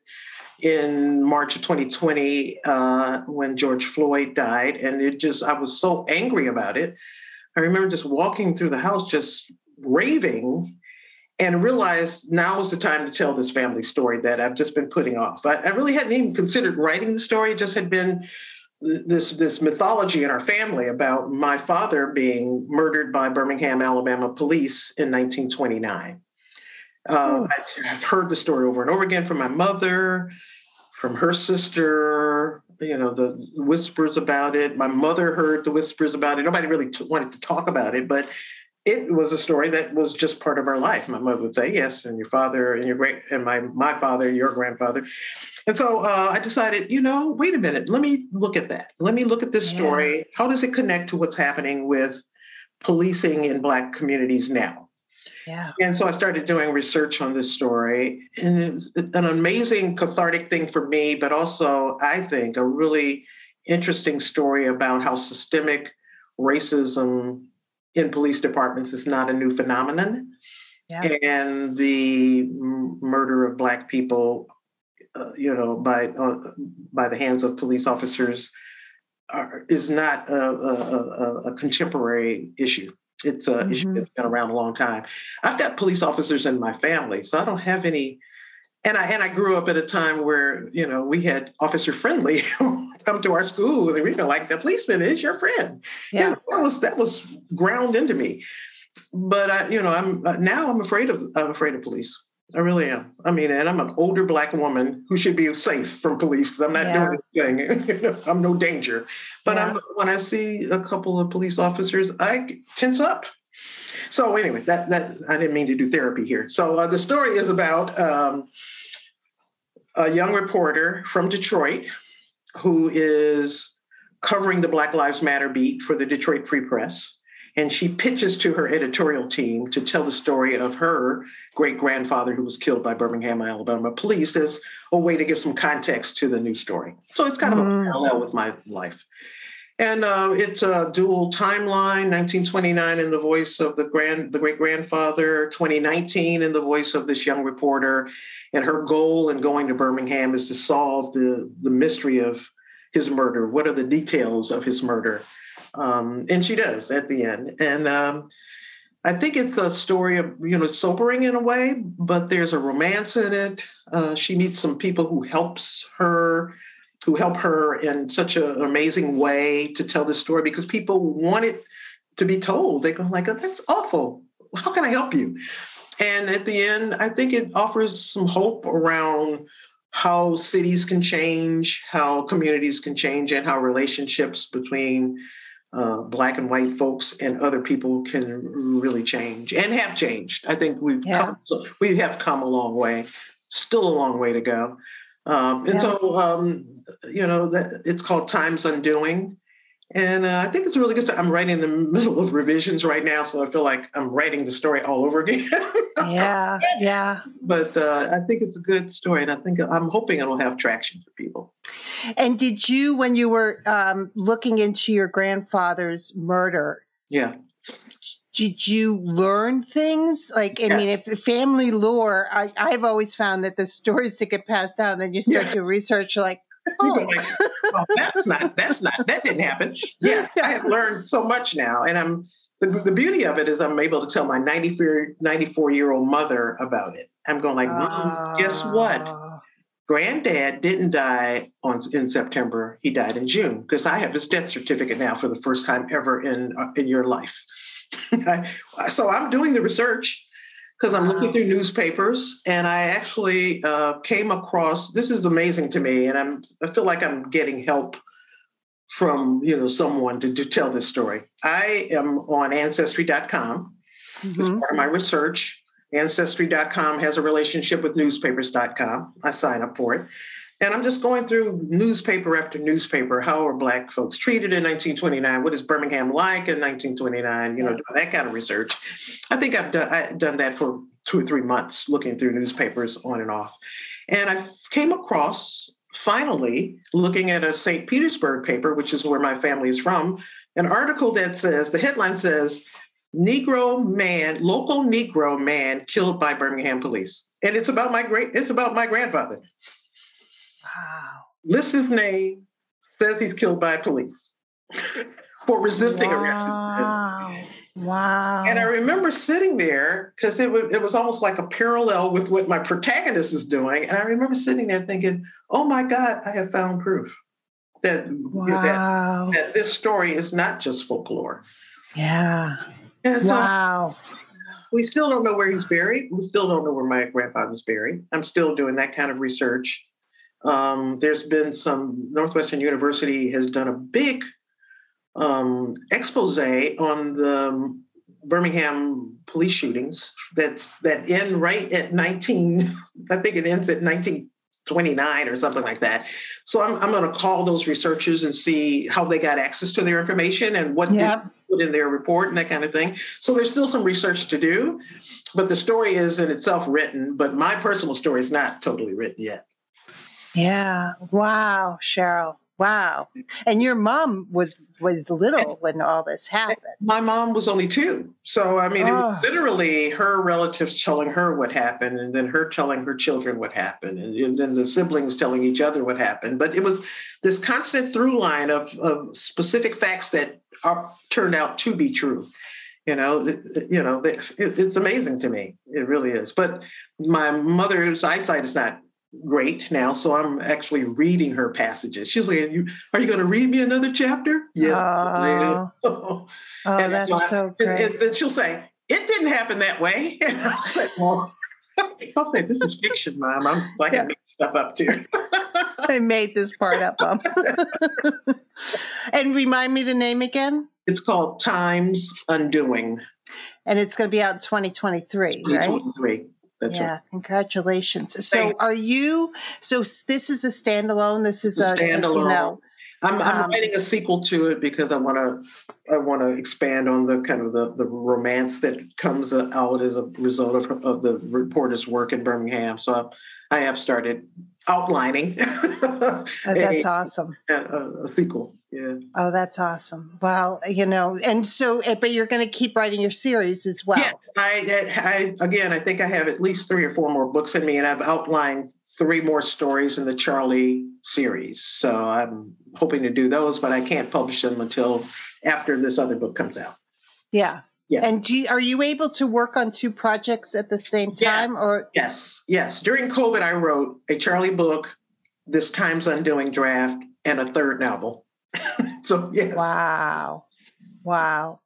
in March of 2020 uh, when George Floyd died, and it just I was so angry about it. I remember just walking through the house, just raving and realized now is the time to tell this family story that I've just been putting off. I, I, really hadn't even considered writing the story; it just had been this this mythology in our family about my father being murdered by Birmingham, Alabama police in 1929. Uh, I've heard the story over and over again from my mother, from her sister. You know the whispers about it. My mother heard the whispers about it. Nobody really t- wanted to talk about it, but it was a story that was just part of our life. My mother would say, "Yes," and your father and your great and my my father, your grandfather. And so uh, I decided, you know, wait a minute, let me look at that. Let me look at this yeah. story. How does it connect to what's happening with policing in Black communities now? Yeah. And so I started doing research on this story. And it was an amazing cathartic thing for me, but also, I think, a really interesting story about how systemic racism in police departments is not a new phenomenon. Yeah. And the murder of Black people uh, you know, by uh, by the hands of police officers are, is not a, a, a, contemporary issue. It's an mm-hmm. issue that's been around a long time. I've got police officers in my family, so I don't have any. And I and I grew up at a time where you know we had officer friendly come to our school, and we feel like the policeman is your friend. Yeah, you know, that was that was ground into me. But I, you know, I'm now I'm afraid of I'm afraid of police. I really am. I mean, and I'm an older black woman who should be safe from police because I'm not yeah. doing anything. I'm no danger. But yeah. when I see a couple of police officers, I tense up. So anyway, that that I didn't mean to do therapy here. So uh, the story is about um, a young reporter from Detroit who is covering the Black Lives Matter beat for the Detroit Free Press and she pitches to her editorial team to tell the story of her great grandfather who was killed by Birmingham, Alabama police as a way to give some context to the new story. So it's kind of mm. a parallel with my life. And uh, it's a dual timeline: 1929 in the voice of the grand, the great grandfather, 2019 in the voice of this young reporter. And her goal in going to Birmingham is to solve the the mystery of his murder. What are the details of his murder? Um, and she does at the end. And um, I think it's a story of, you know, sobering in a way, but there's a romance in it. Uh, she meets some people who helps her, who help her in such an amazing way to tell this story because people want it to be told. They go like, oh, that's awful. How can I help you? And at the end, I think it offers some hope around how cities can change, how communities can change, and how relationships between uh, black and white folks and other people can really change and have changed. I think we've yeah. come, we have come a long way. Still a long way to go. Um, and yeah. so, um, you know, that, it's called Time's Undoing. And uh, I think it's a really good. Story. I'm writing in the middle of revisions right now, so I feel like I'm writing the story all over again. yeah, yeah. But uh, I think it's a good story, and I think I'm hoping it'll have traction for people. And did you, when you were um, looking into your grandfather's murder? Yeah. Did you learn things? Like, I yeah. mean, if family lore, I, have always found that the stories that get passed down, then you start yeah. to research, like, Oh. Like, well, that's not, that's not, that didn't happen. Yeah, I have learned so much now. And I'm, the, the beauty of it is I'm able to tell my 94, 94 year old mother about it. I'm going like, uh, guess what? Ah. Granddad didn't die on in September. He died in June because I have his death certificate now for the first time ever in uh, in your life. so I'm doing the research because I'm looking through newspapers and I actually uh, came across this is amazing to me, and I'm I feel like I'm getting help from you know someone to, to tell this story. I am on Ancestry.com. Mm-hmm. part of my research. Ancestry.com has a relationship with newspapers.com. I sign up for it. And I'm just going through newspaper after newspaper. How are Black folks treated in 1929? What is Birmingham like in 1929? You know, that kind of research. I think I've done, I've done that for two or three months, looking through newspapers on and off. And I came across, finally, looking at a St. Petersburg paper, which is where my family is from, an article that says the headline says, Negro man, local Negro man killed by Birmingham police. And it's about my great, it's about my grandfather. Wow. Lists his name, says he's killed by police for resisting wow. arrest. Wow. And I remember sitting there because it, was, it was almost like a parallel with what my protagonist is doing. And I remember sitting there thinking, oh my God, I have found proof that, wow. that, that this story is not just folklore. Yeah. So wow. We still don't know where he's buried. We still don't know where my grandfather's buried. I'm still doing that kind of research. Um, there's been some Northwestern University has done a big um, expose on the Birmingham police shootings that that end right at 19. I think it ends at 1929 or something like that. So I'm I'm going to call those researchers and see how they got access to their information and what yep. they put in their report and that kind of thing. So there's still some research to do, but the story is in itself written. But my personal story is not totally written yet. Yeah. Wow, Cheryl. Wow. And your mom was was little when all this happened. My mom was only two. So I mean oh. it was oh. literally her relatives telling her what happened and then her telling her children what happened and, and then the siblings telling each other what happened. But it was this constant through line of, of specific facts that are, turned out to be true. You know, you know, it, it's amazing to me. It really is. But my mother's eyesight is not great now, so I'm actually reading her passages. She's like, "You are you going to read me another chapter?" Yes. Oh, oh that's so, great. And, and, she'll say, "It didn't happen that way." And I'll say, "Well, I'll say this is fiction, Mom. I'm like yeah. stuff up too." I made this part up, Mom. and remind me the name again. It's called Time's Undoing. And it's going to be out in 2023, 2023. That's yeah, right. congratulations. So, Thanks. are you? So, this is a standalone. This is a, standalone. You know, I'm, I'm um, writing a sequel to it because I want to. I want to expand on the kind of the, the romance that comes out as a result of, of the reporter's work in Birmingham. So, I have started outlining. oh, that's a, awesome. A, a, sequel. Yeah. Oh, that's awesome. Well, you know, and so, eh, but you're going to keep writing your series as well. Yeah. I, I, again, I think I have at least three or four more books in me, and I've outlined three more stories in the Charlie series. So I'm hoping to do those, but I can't publish them until after this other book comes out. Yeah. Yeah. And you, are you able to work on two projects at the same time yeah. or Yes. Yes. During COVID I wrote a Charlie book, this Time's Undoing draft and a third novel. so yes. Wow. Wow.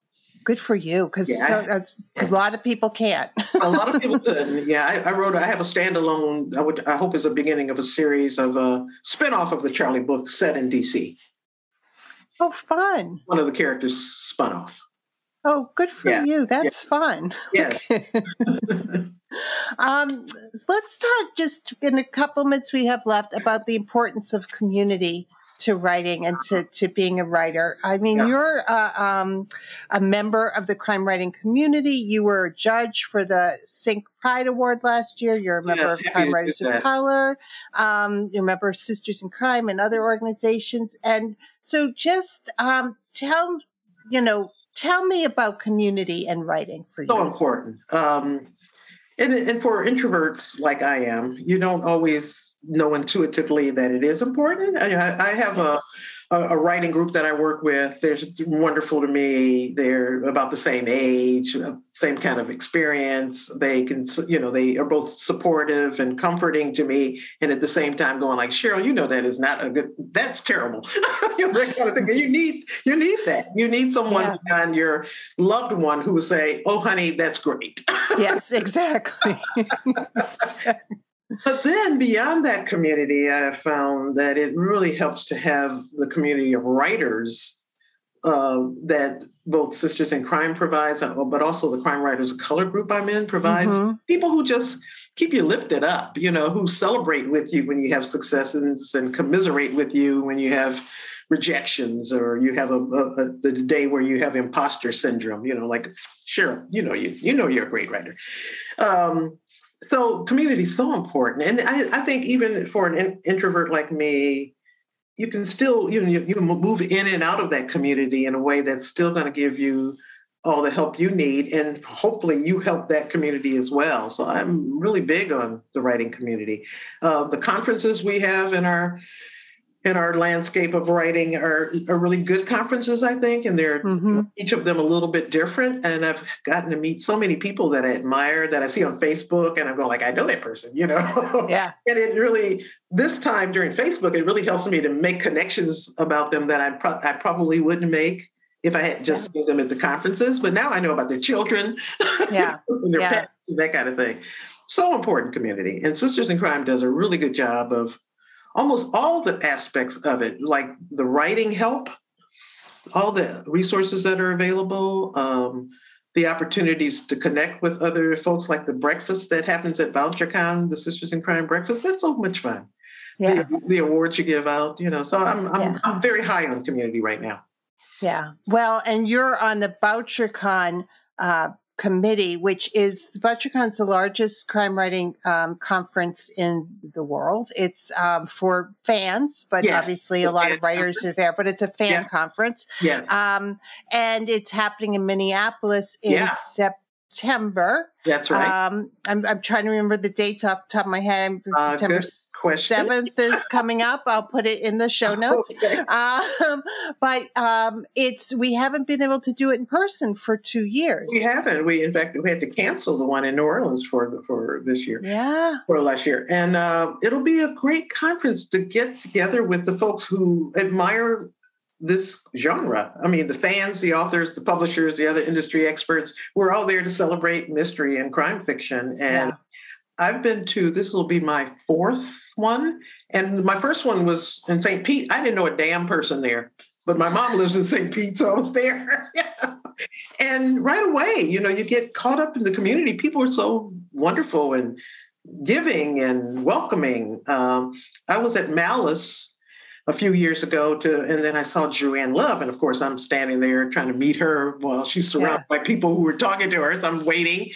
Good for you, because yeah. so, a lot of people can't. a lot of people couldn't. Yeah, I, I, wrote. I have a standalone. I would. I hope is a beginning of a series of a spinoff of the Charlie book set in D.C. Oh, fun! One of the characters spun off. Oh, good for yeah. you. That's yeah. fun. Yes. um, let's talk just in a couple minutes we have left about the importance of community to writing and to, to being a writer. I mean, yeah. you're uh, um, a member of the crime writing community. You were a judge for the SinC Pride Award last year. You're a member yeah, of Crime Writers of Color. Um, you're a member of Sisters in Crime and other organizations. And so just um, tell, you know, tell me about community and writing for so you. So important. Um, and, and for introverts like I am, you don't always know intuitively that it is important. I, I have a, a, writing group that I work with. They're wonderful to me. They're about the same age, uh, same kind of experience. They can, you know, they are both supportive and comforting to me, and at the same time going like, Cheryl, you know, that is not a good. That's terrible. you, know, kind of you need you need that. You need someone yeah. beyond your loved one who will say, "Oh, honey, that's great." yes, exactly. But then beyond that community, I found that it really helps to have the community of writers uh, that both Sisters in Crime provides, uh, but also the Crime Writers Color group I'm in provides. Mm-hmm. People who just keep you lifted up, you know, who celebrate with you when you have successes and commiserate with you when you have rejections or you have a, a, a the day where you have imposter syndrome, you know, like, sure, you know, you, you know, you're a great writer. Um, so community is so important. And I, I, think even for an in, introvert like me you can still you, you move in and out of that community in a way that's still going to give you all the help you need. And hopefully you help that community as well. So i'm really big on the writing community. Uh, the conferences we have in our in our landscape of writing are, are really good conferences, I think, and they're mm-hmm. each of them a little bit different. And I've gotten to meet so many people that I admire that I see on Facebook, and I'm going like, I know that person, you know. Yeah. and it really this time during Facebook, it really helps me to make connections about them that I pro- I probably wouldn't make if I had just yeah. them at the conferences. But now I know about their children, yeah, their yeah. pets, that kind of thing. So important community, and Sisters in Crime does a really good job of almost all the aspects of it, like the writing help, all the resources that are available, um, the opportunities to connect with other folks, like the breakfast that happens at Bouchercon, the Sisters in Crime breakfast. That's so much fun. Yeah. The, the awards you give out, you know. So I'm, I'm, yeah. I'm very high on community right now. Yeah. Well, and you're on the Bouchercon uh, committee, which is the Bouchercon's the largest crime writing um, conference in the world. It's um, for fans, but yeah. obviously a lot of writers are there. But it's a fan yeah. conference, yeah. Um, and it's happening in Minneapolis in yeah. September. That's right. Um, I'm, I'm trying to remember the dates off the top of my head. Uh, September seventh is coming up. I'll put it in the show notes. Okay. Um, but um, it's we haven't been able to do it in person for two years. We haven't. We in fact we had to cancel the one in New Orleans for the, for this year. Yeah, for last year, and uh, it'll be a great conference to get together with the folks who admire this genre. I mean, the fans, the authors, the publishers, the other industry experts, we're all there to celebrate mystery and crime fiction. And yeah. I've been to, this will be my fourth one. And my first one was in St. Pete. I didn't know a damn person there, but my mom lives in St. Pete, so I was there. and right away, you know, you get caught up in the community. People are so wonderful and giving and welcoming. Um, I was at Malice a few years ago to and then I saw Dru Ann Love and of course I'm standing there trying to meet her while she's surrounded yeah. by people who were talking to her so I'm waiting.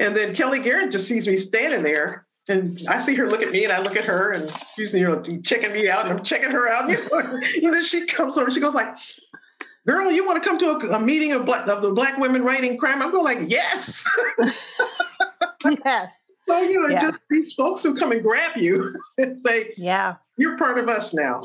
And then Kellye Garrett just sees me standing there and I see her look at me and I look at her and she's you know checking me out and I'm checking her out you know, you know she comes over she goes like girl you want to come to a, a meeting of, black, of the black women writing crime? I'm going like yes. Yes. So you know yeah. just these folks who come and grab you and say yeah. you're part of us now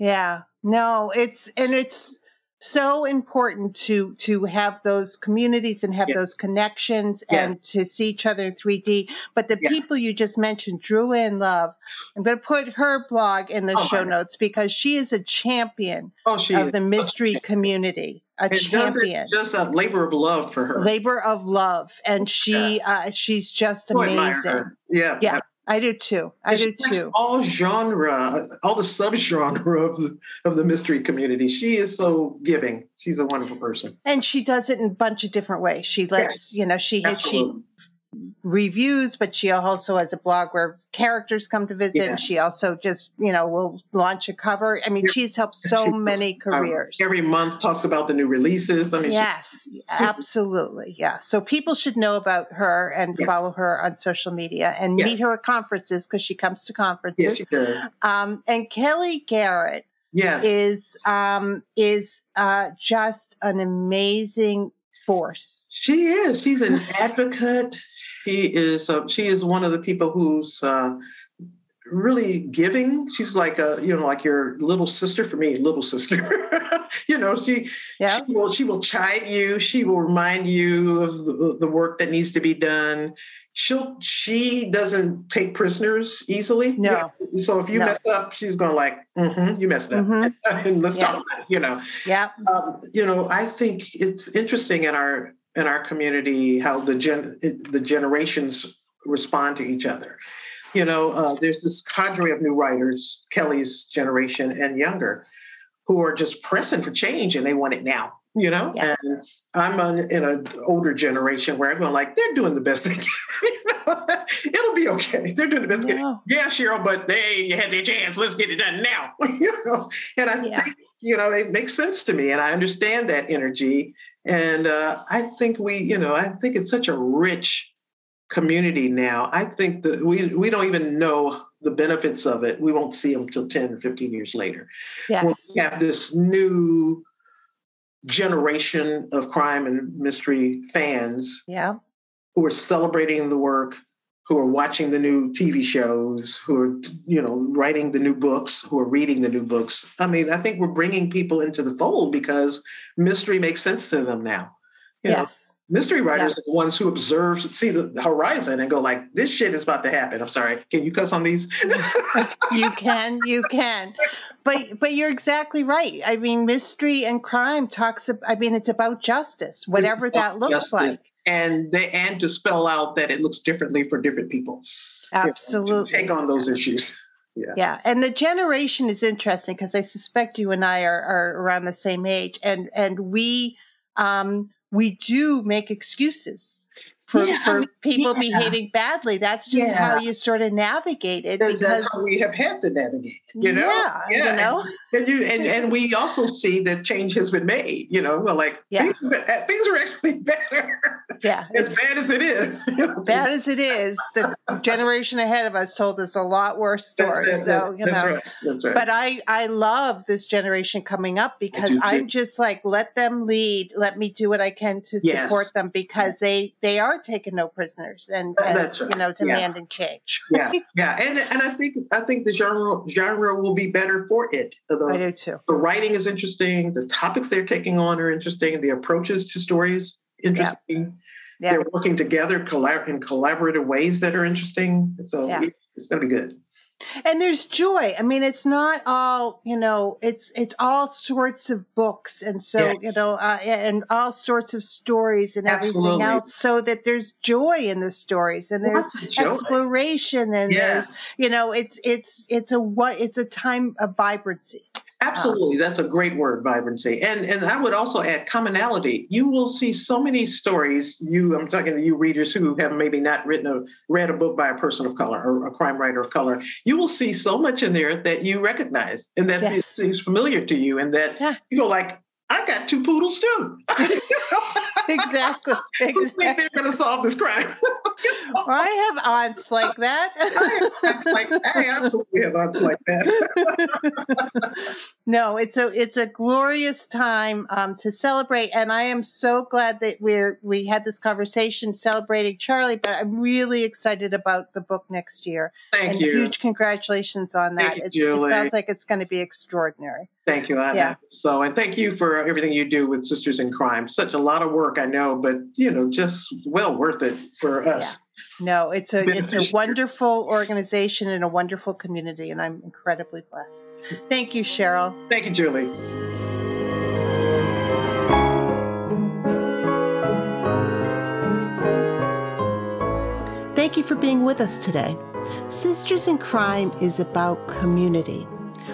yeah. No, it's and it's so important to to have those communities and have yeah. those connections yeah. and to see each other in 3D. But the yeah. people you just mentioned, Dru Ann Love, I'm going to put her blog in the oh, show notes because she is a champion oh, of is. the mystery community. A and champion, just a labor of love for her. Labor of love, and she uh, she's just amazing. Yeah, yeah. I do too. I do too. All genre, all the subgenre of the of the mystery community. She is so giving. She's a wonderful person, and she does it in a bunch of different ways. She lets yes. you know she Absolutely. she reviews, but she also has a blog where characters come to visit. Yeah. And she also just, you know, will launch a cover. I mean, she's helped so many careers. Um, every month talks about the new releases. I mean, yes, she- absolutely. Yeah. So people should know about her and yes. follow her on social media and yes. meet her at conferences because she comes to conferences. Yes, she does. Um, and Kellye Garrett yes. is um, is uh, just an amazing force. She is. She's an advocate. She is uh, she is one of the people who's uh, really giving. She's like a you know like your little sister for me, little sister. you know she yeah. she will she will chide you. She will remind you of the, the work that needs to be done. She'll she doesn't take prisoners easily. No. Yeah. So if you no. mess up, she's going like, mm-hmm, "You messed up," mm-hmm. and let's yeah. talk about it. You know. Yeah. Um, you know, I think it's interesting in our in our community how the gen the generations respond to each other. You know, uh, there's this cadre of new writers, Kellye's generation and younger, who are just pressing for change and they want it now. You know, yeah. and I'm on, in an older generation where I'm going like they're doing the best they can. It'll be okay. They're doing the best. No. Yeah, Cheryl, but they had their chance. Let's get it done now. you know, and I yeah. think you know it makes sense to me, and I understand that energy and uh, I think we, you know, I think it's such a rich community now. I think that we we don't even know the benefits of it. We won't see them till 10 or 15 years later. Yes. we have this new generation of crime and mystery fans yeah. who are celebrating the work who are watching the new TV shows, who are, you know, writing the new books, who are reading the new books. I mean, I think we're bringing people into the fold because mystery makes sense to them now. You yes. Know, mystery writers yeah. are the ones who observe, see the horizon and go like, this shit is about to happen. I'm sorry. Can you cuss on these? you can, you can. But but you're exactly right. I mean, mystery and crime talks I mean, it's about justice, whatever that looks justice. like and they and to spell out that it looks differently for different people. Absolutely. Take on those issues. Yeah. yeah. And the generation is interesting because I suspect you and I are, are around the same age and and we um we do make excuses for, yeah, for people yeah. behaving badly. That's just yeah. how you sort of navigate it. Because that's how we have had to navigate. You know, yeah, yeah. you know, and, you, and and we also see that change has been made. You know, like yeah. things, uh, things are actually better. Yeah, as bad as it is. bad as it is, the generation ahead of us told us a lot worse stories. so you know, right. right. but I I love this generation coming up because I'm just like let them lead, let me do what I can to yes. support them because they they are taking no prisoners and, oh, and right. you know demanding yeah. change. yeah, yeah, and and I think I think the genre genre will be better for it. The, I do too. The writing is interesting. The topics they're taking on are interesting. The approaches to stories interesting. Yeah. Yeah. They're working together collab- in collaborative ways that are interesting. So it's going to be good and there's joy i mean it's not all you know it's it's all sorts of books and so yeah. you know uh, and all sorts of stories and Absolutely. everything else so that there's joy in the stories and there's exploration and yeah. there's you know it's it's it's a what it's a time of vibrancy Um, Absolutely, that's a great word, vibrancy, and and I would also add commonality. You will see so many stories. You, I'm talking to you readers who have maybe not written a read a book by a person of color or a crime writer of color. You will see so much in there that you recognize and that yes. seems familiar to you, and that yeah. you go like, I got two poodles too. exactly. Think they're going to solve this crime? I have aunts like that. I, like, I absolutely have aunts like that. no, it's a it's a glorious time um, to celebrate, and I am so glad that we're we had this conversation celebrating Charlie. But I'm really excited about the book next year. Thank and you. Huge congratulations on that. You, it sounds like it's going to be extraordinary. Thank you, Anna. Yeah. So, and thank you for everything you do with Sisters in Crime. Such a lot of work, I know, but you know, just well worth it for us. Yeah. No, it's a it's a wonderful organization and a wonderful community, and I'm incredibly blessed. Thank you, Cheryl. Thank you, Julie. Thank you for being with us today. Sisters in Crime is about community.